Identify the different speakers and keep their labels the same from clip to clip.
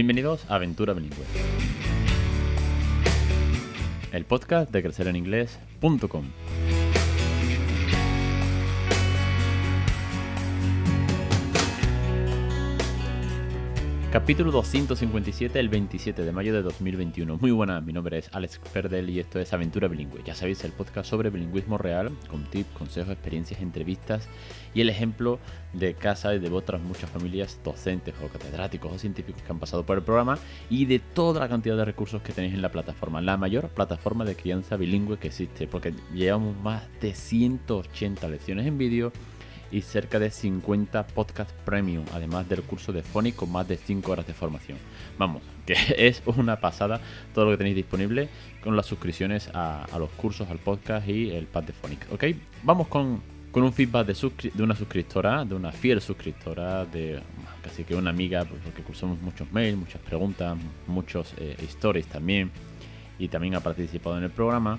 Speaker 1: Bienvenidos a Aventura Bilingüe. El podcast de crecereninglés.com. Capítulo 257, el 27 de mayo de 2021. Muy buenas, mi nombre es Alex Perdel y esto es Aventura Bilingüe. Ya sabéis, el podcast sobre bilingüismo real, con tips, consejos, experiencias, entrevistas y el ejemplo de casa y de otras muchas familias docentes o catedráticos o científicos que han pasado por el programa y de toda la cantidad de recursos que tenéis en la plataforma. La mayor plataforma de crianza bilingüe que existe, porque llevamos más de 180 lecciones en vídeo y cerca de 50 podcasts premium, además del curso de Phonic con más de 5 horas de formación. Vamos, que es una pasada todo lo que tenéis disponible con las suscripciones a, los cursos, al podcast y el pad de Phonic. ¿Ok? Vamos con, un feedback de, de una suscriptora, de una fiel suscriptora, de casi que una amiga, pues, porque cursamos muchos mails, muchas preguntas, muchos eh, stories también, y también ha participado en el programa.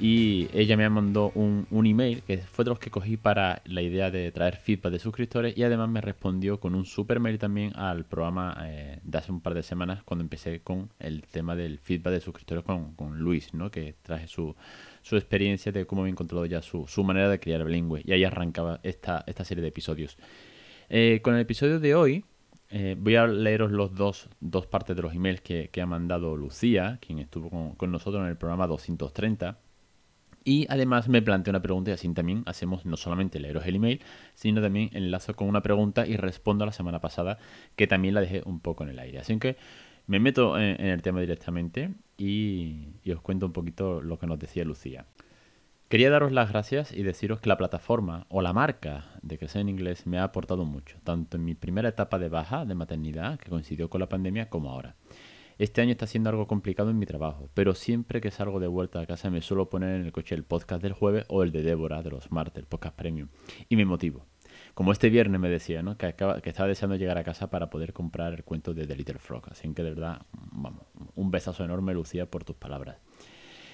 Speaker 1: Y ella me mandó un, un, email que fue de los que cogí para la idea de traer feedback de suscriptores y además me respondió con un super mail también al programa eh, de hace un par de semanas cuando empecé con el tema del feedback de suscriptores con, Luis, ¿no? que traje su, su experiencia de cómo había encontrado ya su, su manera de criar bilingüe y ahí arrancaba esta, esta serie de episodios. Eh, con el episodio de hoy eh, voy a leeros los dos, dos partes de los emails que, que ha mandado Lucía, quien estuvo con nosotros en el programa 230 y además me planteé una pregunta y así también hacemos no solamente leeros el email, sino también enlazo con una pregunta y respondo la semana pasada, que también la dejé un poco en el aire. Así que me meto en, el tema directamente y, os cuento un poquito lo que nos decía Lucía. Quería daros las gracias y deciros que la plataforma o la marca de Crecer en Inglés me ha aportado mucho, tanto en mi primera etapa de baja de maternidad, que coincidió con la pandemia, como ahora. Este año está siendo algo complicado en mi trabajo, pero siempre que salgo de vuelta a casa me suelo poner en el coche el podcast del jueves o el de Débora de los martes, el podcast premium, y me motivo. Como este viernes me decía, ¿no? Que, estaba deseando llegar a casa para poder comprar el cuento de The Little Frog. Así que de verdad, vamos, un besazo enorme, Lucía, por tus palabras.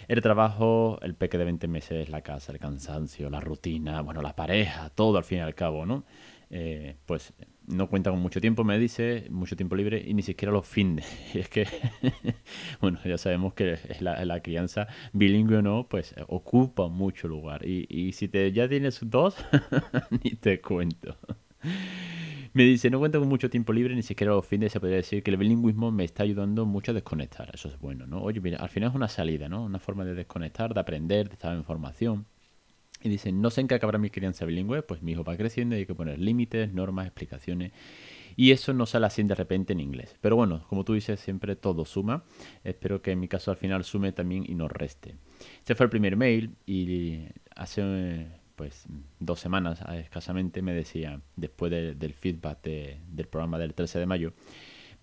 Speaker 1: El trabajo, el peque de 20 meses, la casa, el cansancio, la rutina, bueno, la pareja, todo al fin y al cabo, ¿no? Eh, pues no cuenta con mucho tiempo, me dice, mucho tiempo libre y ni siquiera los fines. Es que, bueno, ya sabemos que la, la, crianza bilingüe o no, pues ocupa mucho lugar. Y, y si te, ya tienes dos, ni te cuento. Me dice, no cuento con mucho tiempo libre, ni siquiera los fines, se podría decir que el bilingüismo me está ayudando mucho a desconectar. Eso es bueno, ¿no? Oye, mira, al final es una salida, ¿no? Una forma de desconectar, de aprender, de estar en formación. Y dicen, no sé en qué acabará mi crianza bilingüe, pues mi hijo va creciendo y hay que poner límites, normas, explicaciones. Y eso no sale así de repente en inglés. Pero bueno, como tú dices, siempre todo suma. Espero que en mi caso al final sume también y no reste. Este fue el primer mail y hace pues dos semanas escasamente me decía, después del feedback del programa del 13 de mayo,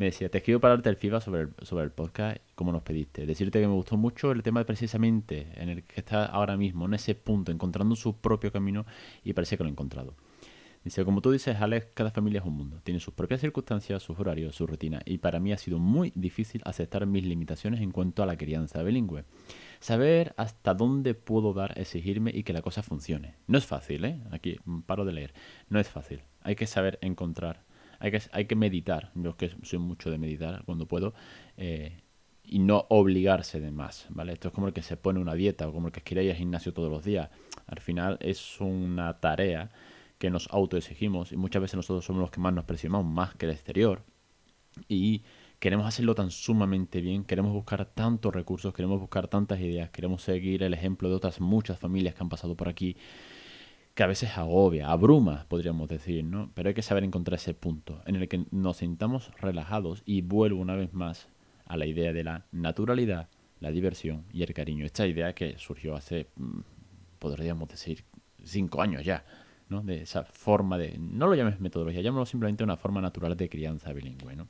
Speaker 1: me decía, te escribo para darte el feedback sobre el, sobre el podcast, como nos pediste. Decirte que me gustó mucho el tema precisamente en el que está ahora mismo, en ese punto, encontrando su propio camino y parece que lo he encontrado. Dice, como tú dices, Alex, cada familia es un mundo. Tiene sus propias circunstancias, sus horarios, su rutina. Y para mí ha sido muy difícil aceptar mis limitaciones en cuanto a la crianza bilingüe. Saber hasta dónde puedo dar, exigirme y que la cosa funcione. No es fácil, ¿eh? Aquí paro de leer. No es fácil. Hay que saber encontrar hay que, hay que meditar. Yo que soy mucho de meditar cuando puedo. Eh, y no obligarse de más, ¿vale? Esto es como el que se pone una dieta o como el que quiere ir al gimnasio todos los días. Al final es una tarea que nos autoexigimos y muchas veces nosotros somos los que más nos presionamos, más que el exterior. Y queremos hacerlo tan sumamente bien, queremos buscar tantos recursos, queremos buscar tantas ideas, queremos seguir el ejemplo de otras muchas familias que han pasado por aquí que a veces agobia, abruma, podríamos decir, ¿no? Pero hay que saber encontrar ese punto en el que nos sintamos relajados y vuelvo una vez más a la idea de la naturalidad, la diversión y el cariño. Esta idea que surgió hace, mm, podríamos decir, cinco años ya, ¿no? De esa forma de, no lo llames metodología, llámalo simplemente una forma natural de crianza bilingüe, ¿no?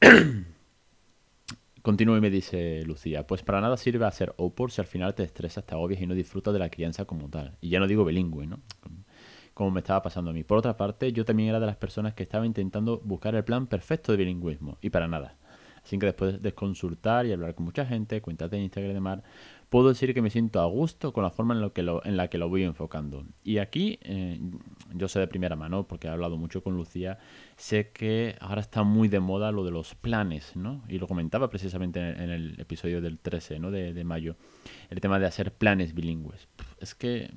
Speaker 1: Continúa y me dice Lucía, pues para nada sirve hacer OPOR si al final te estresas, te agobias y no disfrutas de la crianza como tal. Y ya no digo bilingüe, ¿no? Como me estaba pasando a mí. Por otra parte, yo también era de las personas que estaba intentando buscar el plan perfecto de bilingüismo. Y para nada. Así que después de consultar y hablar con mucha gente, cuentas de Instagram y demás, puedo decir que me siento a gusto con la forma en, lo que lo, en la que lo voy enfocando. Y aquí, eh, yo sé de primera mano, porque he hablado mucho con Lucía, sé que ahora está muy de moda lo de los planes, ¿no? Y lo comentaba precisamente en, el episodio del 13 ¿no? de, de mayo, el tema de hacer planes bilingües. Es que,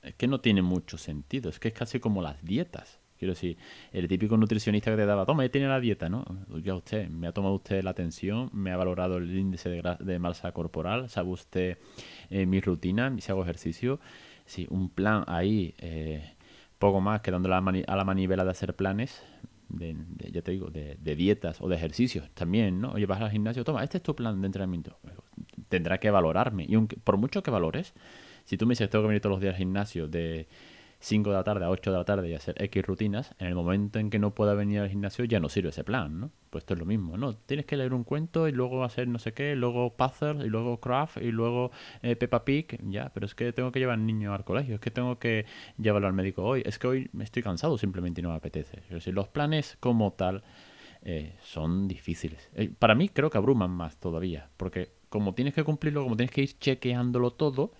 Speaker 1: es que no tiene mucho sentido, es que es casi como las dietas. Quiero decir, el típico nutricionista que te daba, toma, tiene la dieta, ¿no? Ya usted, me ha tomado usted la atención, me ha valorado el índice de, de masa corporal, sabe usted eh, mi rutina, si hago ejercicio. Sí, un plan ahí, eh, poco más que dándole a la, manivela de hacer planes, de, ya te digo, de, dietas o de ejercicios también, ¿no? Oye, vas al gimnasio, toma, este es tu plan de entrenamiento. Tendrá que valorarme. Y por mucho que valores, si tú me dices, tengo que venir todos los días al gimnasio de 5 de la tarde a 8 de la tarde y hacer X rutinas, en el momento en que no pueda venir al gimnasio ya no sirve ese plan, ¿no? Pues esto es lo mismo, ¿no? Tienes que leer un cuento y luego hacer no sé qué, luego puzzle y luego craft y luego eh, Peppa Pig, ya, pero es que tengo que llevar al niño al colegio, es que tengo que llevarlo al médico hoy, es que hoy me estoy cansado simplemente y no me apetece. Es decir, los planes como tal eh, son difíciles. Eh, para mí creo que abruman más todavía, porque como tienes que cumplirlo, como tienes que ir chequeándolo todo,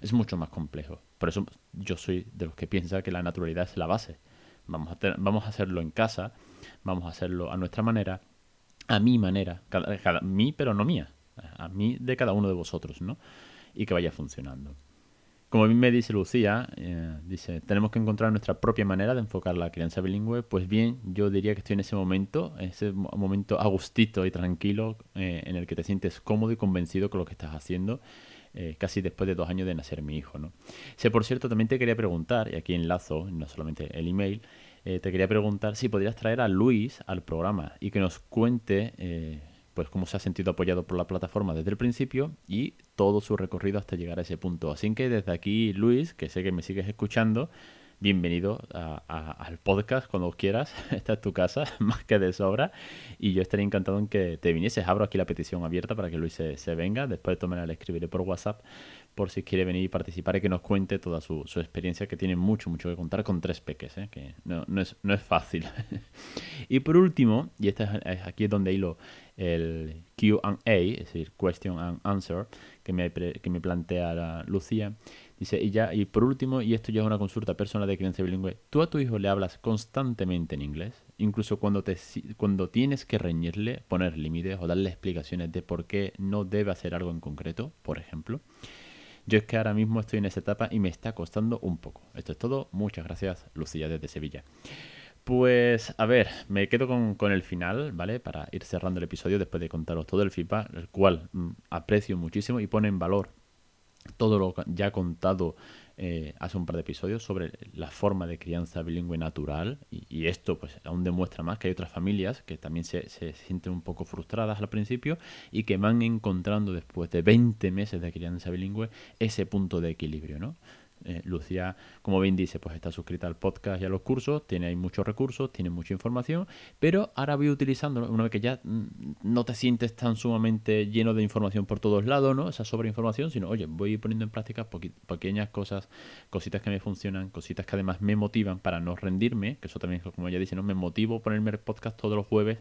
Speaker 1: es mucho más complejo. Por eso yo soy de los que piensa que la naturalidad es la base. Vamos a, vamos a hacerlo en casa, vamos a hacerlo a nuestra manera, a mi manera, cada, mí pero no mía, a mí de cada uno de vosotros, ¿no? Y que vaya funcionando. Como mí me dice Lucía, eh, dice, tenemos que encontrar nuestra propia manera de enfocar la crianza bilingüe. Pues bien, yo diría que estoy en ese momento, ese momento agustito y tranquilo eh, en el que te sientes cómodo y convencido con lo que estás haciendo eh, casi después de dos años de nacer mi hijo. ¿no? Sé, por cierto, también te quería preguntar, y aquí enlazo, no solamente el email, eh, te quería preguntar si podrías traer a Luis al programa y que nos cuente eh, pues cómo se ha sentido apoyado por la plataforma desde el principio y todo su recorrido hasta llegar a ese punto. Así que desde aquí, Luis, que sé que me sigues escuchando, bienvenido al podcast cuando quieras. Esta es tu casa, más que de sobra. Y yo estaría encantado en que te vinieses. Abro aquí la petición abierta para que Luis se, venga. Después de tomar le escribiré por WhatsApp por si quiere venir y participar y que nos cuente toda su, experiencia, que tiene mucho, mucho que contar con tres peques, ¿eh? que no, es, no es fácil. y por último, y este es, aquí es donde hilo el QA, es decir, Question and Answer, que me, que me plantea la Lucía, Dice, y ya, y por último, y esto ya es una consulta personal de crianza bilingüe, ¿tú a tu hijo le hablas constantemente en inglés? Incluso cuando, te, cuando tienes que reñirle, poner límites o darle explicaciones de por qué no debe hacer algo en concreto, por ejemplo. Yo es que ahora mismo estoy en esa etapa y me está costando un poco. Esto es todo. Muchas gracias, Lucía, desde Sevilla. Pues a ver, me quedo con, con, el final, ¿vale? Para ir cerrando el episodio después de contaros todo el feedback, el cual mm, aprecio muchísimo y pone en valor todo lo ya contado eh, hace un par de episodios sobre la forma de crianza bilingüe natural y, esto pues aún demuestra más que hay otras familias que también se, se, sienten un poco frustradas al principio y que van encontrando después de 20 meses de crianza bilingüe ese punto de equilibrio, ¿no? Eh, Lucía, como bien dice, pues está suscrita al podcast y a los cursos, tiene ahí muchos recursos, tiene mucha información, pero ahora voy utilizando, una vez que ya mm, no te sientes tan sumamente lleno de información por todos lados, ¿no? Esa sobreinformación, sino, oye, voy poniendo en práctica pequeñas cosas, cositas que me funcionan, cositas que además me motivan para no rendirme, que eso también, como ya dice, ¿no? Me motivo ponerme el podcast todos los jueves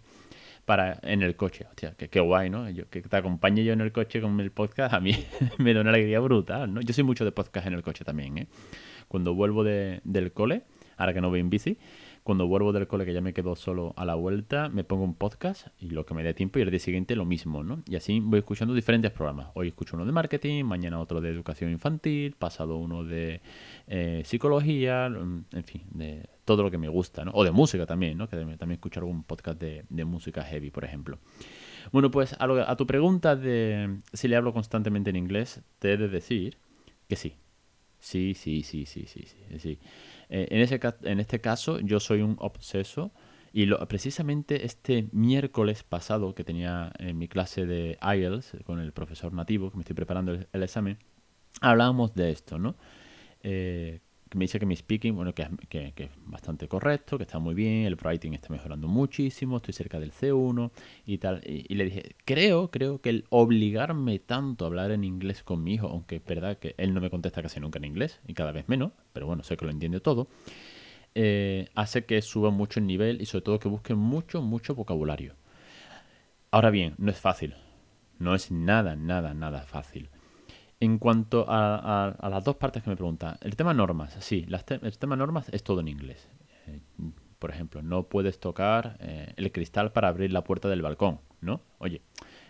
Speaker 1: para en el coche. Hostia, que qué guay, ¿no? Que te acompañe yo en el coche con el podcast, a mí me da una alegría brutal, ¿no? Yo soy mucho de podcast en el coche también, ¿eh? Cuando vuelvo de, del cole, ahora que no voy en bici, cuando vuelvo del cole, que ya me quedo solo a la vuelta, me pongo un podcast y lo que me dé tiempo y el día siguiente lo mismo, ¿no? Y así voy escuchando diferentes programas. Hoy escucho uno de marketing, mañana otro de educación infantil, pasado uno de eh, psicología, mm, en fin, de todo lo que me gusta, ¿no? O de música también, ¿no? Que también escucho algún podcast de, música heavy, por ejemplo. Bueno, pues a, tu pregunta de si le hablo constantemente en inglés, te he de decir que sí. Sí, sí, sí, sí, sí, sí. Eh, en, ese, en este caso, yo soy un obseso. Y lo, precisamente este miércoles pasado que tenía en mi clase de IELTS con el profesor nativo, que me estoy preparando el, examen, hablábamos de esto, ¿no? Eh, me dice que mi speaking, bueno, que, que, es bastante correcto, que está muy bien, el writing está mejorando muchísimo, estoy cerca del C1 y tal. Y, le dije, creo, creo que el obligarme tanto a hablar en inglés con mi hijo, aunque es verdad que él no me contesta casi nunca en inglés y cada vez menos, pero bueno, sé que lo entiende todo, eh, hace que suba mucho el nivel y sobre todo que busque mucho, mucho vocabulario. Ahora bien, no es fácil. No es nada, nada, nada fácil. En cuanto a, las dos partes que me preguntan, el tema normas, sí, el tema normas es todo en inglés. Eh, por ejemplo, no puedes tocar eh, el cristal para abrir la puerta del balcón, ¿no? Oye,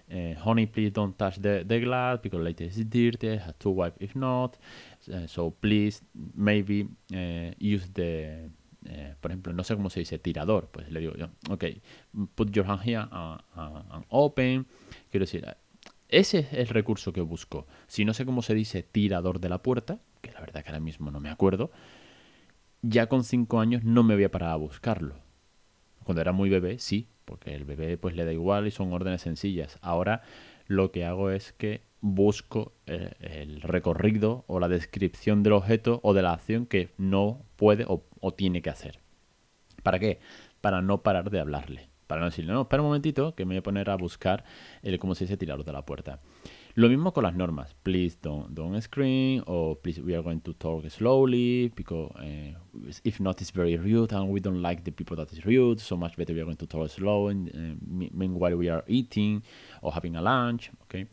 Speaker 1: eh, honey, please don't touch the, glass because later it's dirty, has to wipe if not. so please, maybe use the, por ejemplo, no sé cómo se dice, tirador. Pues le digo yo, ok, put your hand here and open. Quiero decir, ese es el recurso que busco. Si no sé cómo se dice tirador de la puerta, que la verdad que ahora mismo no me acuerdo, ya con 5 años no me voy a parar a buscarlo. Cuando era muy bebé, sí, porque el bebé pues le da igual y son órdenes sencillas. Ahora lo que hago es que busco eh, el recorrido o la descripción del objeto o de la acción que no puede o, o tiene que hacer. ¿Para qué? Para no parar de hablarle. Para no decirle, no, espera un momentito que me voy a poner a buscar el cómo se dice tirarlo de la puerta. Lo mismo con las normas. Please don't, don't scream o please we are going to talk slowly because uh, if not it's very rude and we don't like the people that is rude. So much better we are going to talk slow and uh, meanwhile we are eating or having a lunch. Okay.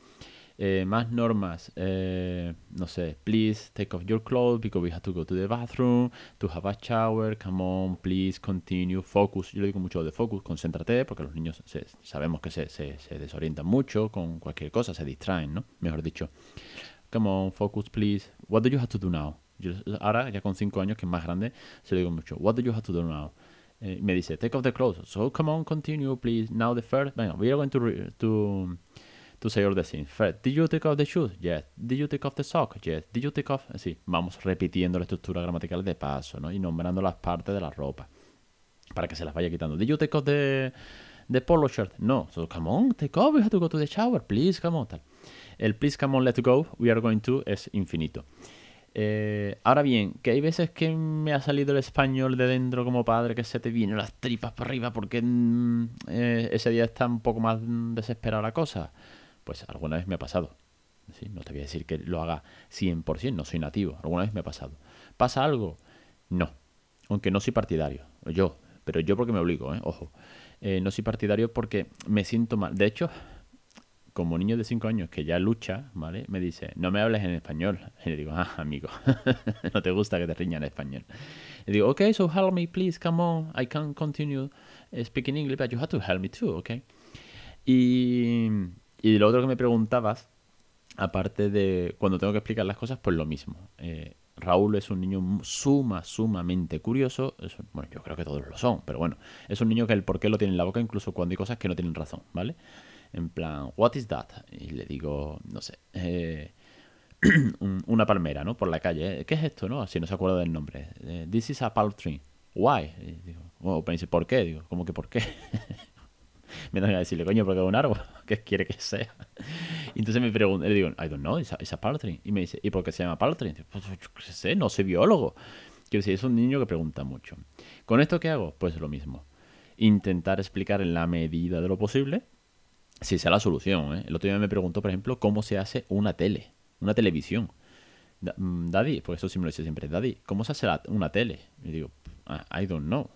Speaker 1: Eh, más normas, eh, no sé, please take off your clothes because we have to go to the bathroom, to have a shower, come on, please continue, focus. Yo le digo mucho de focus, concéntrate, porque los niños sabemos que se, se, se, desorientan mucho con cualquier cosa, se distraen, ¿no? Mejor dicho. Come on, focus, please. What do you have to do now? ahora, ya con 5 años, que es más grande, se lo digo mucho. What do you have to do now? Eh, me dice, take off the clothes. So, come on, continue, please. Now the first. Venga, we are going to to say all the did you take off the shoes? Yes. Did you take off the sock? Yes. Did you take off? Sí, vamos repitiendo la estructura gramatical de paso, ¿no? Y nombrando las partes de la ropa para que se las vaya quitando. Did you take off the, the polo shirt? No. So come on, take off. We have to go to the shower. Please, come on. Tal. El please, come on, let's go. We are going to es infinito. Eh, ahora bien, que hay veces que me ha salido el español de dentro como padre que se te vienen las tripas para arriba porque mm, eh, ese día está un poco más desesperada la cosa. Pues alguna vez me ha pasado. No te voy a decir que lo haga 100%, no soy nativo. Alguna vez me ha pasado. ¿Pasa algo? No. Aunque no soy partidario. Yo. Pero yo porque me obligo, ¿eh? Ojo. Eh, no soy partidario porque me siento mal. De hecho, como niño de 5 años que ya lucha, ¿vale? Me dice, no me hables en español. Y le digo, ah, amigo, no te gusta que te riña en español. Le digo, ok, so help me, please, come on. I can continue speaking English, but you have to help me too, ok? Y y lo otro que me preguntabas, aparte de cuando tengo que explicar las cosas, pues lo mismo. Eh, Raúl es un niño suma, sumamente curioso. bueno, yo creo que todos lo son, pero bueno, es un niño que el por qué lo tiene en la boca incluso cuando hay cosas que no tienen razón, ¿vale? En plan, what is that? Y le digo, no sé, eh, una palmera, ¿no? Por la calle. ¿eh? ¿Qué es esto, no? Así no se acuerda del nombre. This is a palm tree. Why? Y digo, ¿por qué? Digo, ¿cómo que por qué? me dan a decirle, coño, porque es un árbol, ¿qué quiere que sea? Y entonces me pregunto, le digo, I don't know, it's a, tree. Y me dice, ¿y por qué se llama palm tree? Pues yo qué sé, no soy biólogo. Quiero decir, es un niño que pregunta mucho. ¿Con esto qué hago? Pues lo mismo. Intentar explicar en la medida de lo posible si sea la solución. ¿eh? El otro día me preguntó, por ejemplo, cómo se hace una tele, una televisión. Mm, Daddy, porque eso sí me lo dice siempre, Daddy, ¿cómo se hace una tele? Y digo, I don't know.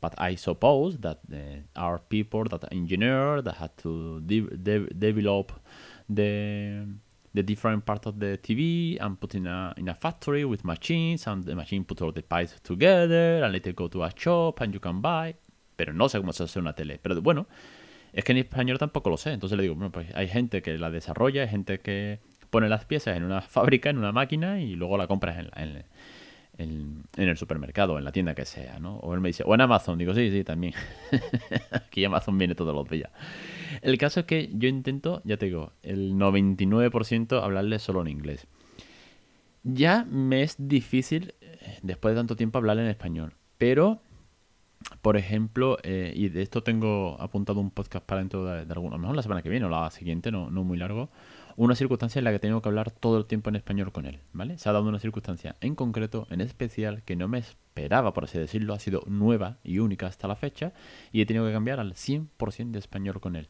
Speaker 1: But I suppose that are people that are engineers that had to de de develop the the different parts of the TV and put in a in a factory with machines and the machine put all the pipes together and let it go to a shop and you can buy. Pero no sé cómo se hace una tele. Pero bueno, es que en español tampoco lo sé. Entonces le digo, bueno, pues hay gente que la desarrolla, hay gente que pone las piezas en una fábrica, en una máquina y luego la compras en, en, en, el supermercado, en la tienda que sea, ¿no? O él me dice, o en Amazon, digo, sí, sí, también. Aquí Amazon viene todos los días. El caso es que yo intento, ya te digo, el 99% hablarle solo en inglés. Ya me es difícil, eh, después de tanto tiempo, hablarle en español. Pero, por ejemplo, eh, y de esto tengo apuntado un podcast para dentro de, de alguno, a lo mejor la semana que viene o la siguiente, no, no muy largo una circunstancia en la que tengo que hablar todo el tiempo en español con él, ¿vale? Se ha dado una circunstancia en concreto, en especial, que no me esperaba, por así decirlo, ha sido nueva y única hasta la fecha, y he tenido que cambiar al 100% de español con él.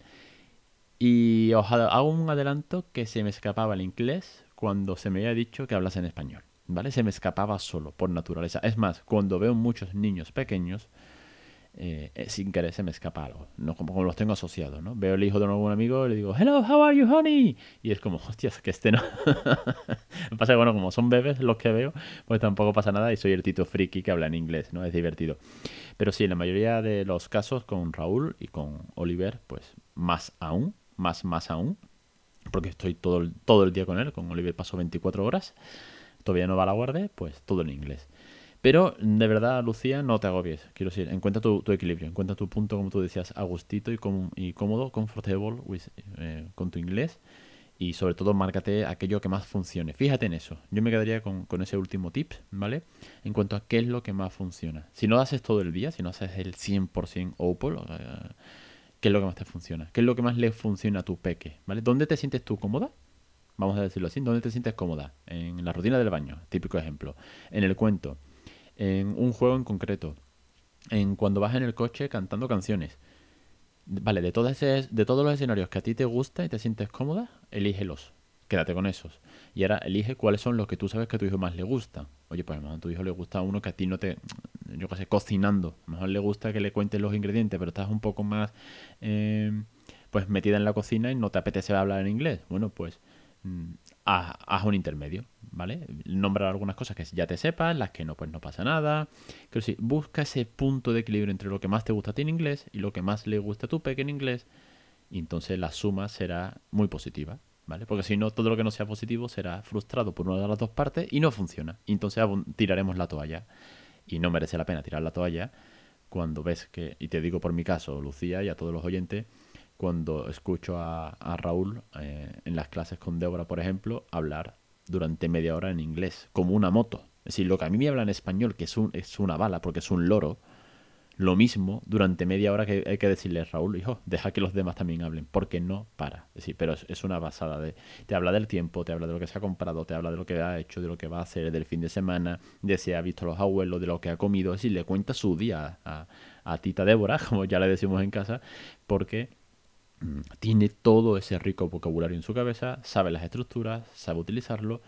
Speaker 1: Y os hago un adelanto que se me escapaba el inglés cuando se me había dicho que hablase en español, ¿vale? Se me escapaba solo, por naturaleza. Es más, cuando veo muchos niños pequeños, eh, eh, sin querer se me escapa algo. No como, los tengo asociados, ¿no? Veo el hijo de algún amigo y le digo, hello, how are you, honey? Y es como, hostias, que este no. pasa que, bueno, como son bebés los que veo, pues tampoco pasa nada y soy el tito friki que habla en inglés, ¿no? Es divertido. Pero sí, en la mayoría de los casos con Raúl y con Oliver, pues más aún, más, más aún, porque estoy todo el, todo el día con él, con Oliver paso 24 horas, todavía no va a la guardia, pues todo en inglés. Pero de verdad, Lucía, no te agobies. Quiero decir, encuentra tu, equilibrio, encuentra tu punto, como tú decías, a gustito y, cómodo, comfortable eh, con tu inglés. Y sobre todo, márcate aquello que más funcione. Fíjate en eso. Yo me quedaría con, ese último tip, ¿vale? En cuanto a qué es lo que más funciona. Si no haces todo el día, si no haces el 100% Opal, eh, ¿qué es lo que más te funciona? ¿Qué es lo que más le funciona a tu peque? ¿Vale? ¿Dónde te sientes tú cómoda? Vamos a decirlo así. ¿Dónde te sientes cómoda? En la rutina del baño, típico ejemplo. En el cuento en un juego en concreto, en cuando vas en el coche cantando canciones. Vale, de, todos de todos los escenarios que a ti te gusta y te sientes cómoda, elígelos. Quédate con esos. Y ahora elige cuáles son los que tú sabes que a tu hijo más le gusta. Oye, pues a tu hijo le gusta uno que a ti no te. Yo qué sé, cocinando. A lo mejor le gusta que le cuentes los ingredientes, pero estás un poco más. Eh, pues metida en la cocina y no te apetece hablar en inglés. Bueno, pues Mm, haz, un intermedio, ¿vale? Nombrar algunas cosas que ya te sepas, las que no, pues no pasa nada. Pero sí, busca ese punto de equilibrio entre lo que más te gusta a ti en inglés y lo que más le gusta a tu peque en inglés. Entonces la suma será muy positiva, ¿vale? Porque si no, todo lo que no sea positivo será frustrado por una de las dos partes y no funciona. Entonces tiraremos la toalla. Y no merece la pena tirar la toalla cuando ves que, y te digo por mi caso, Lucía y a todos los oyentes, cuando escucho a, Raúl eh, en las clases con Débora, por ejemplo, hablar durante media hora en inglés, como una moto. Es decir, lo que a mí me habla en español, que es, un, es una bala, porque es un loro, lo mismo durante media hora que hay que decirle, Raúl, hijo, deja que los demás también hablen, porque no para. Es decir, pero es, una basada de... Te habla del tiempo, te habla de lo que se ha comprado, te habla de lo que ha hecho, de lo que va a hacer, del fin de semana, de si ha visto a los abuelos, de lo que ha comido. Es decir, le cuenta su día a, a tita Débora, como ya le decimos en casa, porque tiene todo ese rico vocabulario en su cabeza, sabe las estructuras, sabe utilizarlo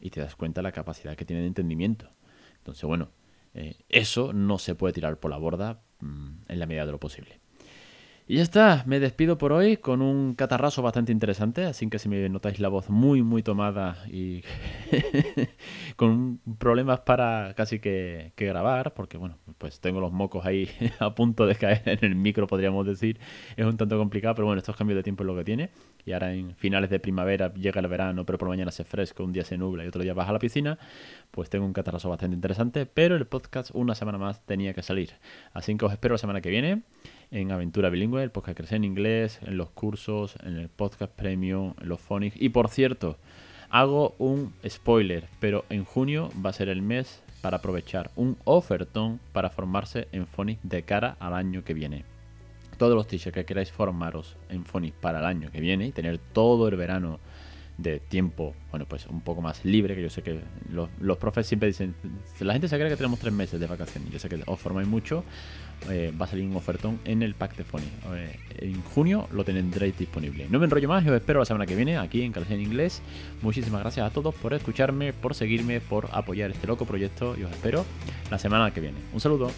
Speaker 1: y te das cuenta de la capacidad que tiene de entendimiento. Entonces, bueno, eh, eso no se puede tirar por la borda mm, en la medida de lo posible. Y ya está, me despido por hoy con un catarrazo bastante interesante, así que si me notáis la voz muy, muy tomada y con problemas para casi que, grabar, porque bueno, pues tengo los mocos ahí a punto de caer en el micro, podríamos decir, es un tanto complicado, pero bueno, estos cambios de tiempo es lo que tiene. Y ahora en finales de primavera llega el verano, pero por mañana se fresco, un día se nubla y otro día baja a la piscina, pues tengo un catarrazo bastante interesante, pero el podcast una semana más tenía que salir. Así que os espero la semana que viene en Aventura Bilingüe, el podcast Crecer en Inglés, en los cursos, en el podcast Premium, en los Phonics. Y por cierto, hago un spoiler, pero en junio va a ser el mes para aprovechar un ofertón para formarse en Phonics de cara al año que viene. Todos los teachers que queráis formaros en Phonics para el año que viene y tener todo el verano de tiempo, bueno, pues un poco más libre, que yo sé que los, profes siempre dicen, la gente se cree que tenemos tres meses de vacaciones, yo sé que os formáis mucho, eh, va a salir un ofertón en el pack de Phony. Eh, en junio lo tendréis disponible. No me enrollo más, os espero la semana que viene aquí en Calcio en Inglés. Muchísimas gracias a todos por escucharme, por seguirme, por apoyar este loco proyecto y os espero la semana que viene. Un saludo.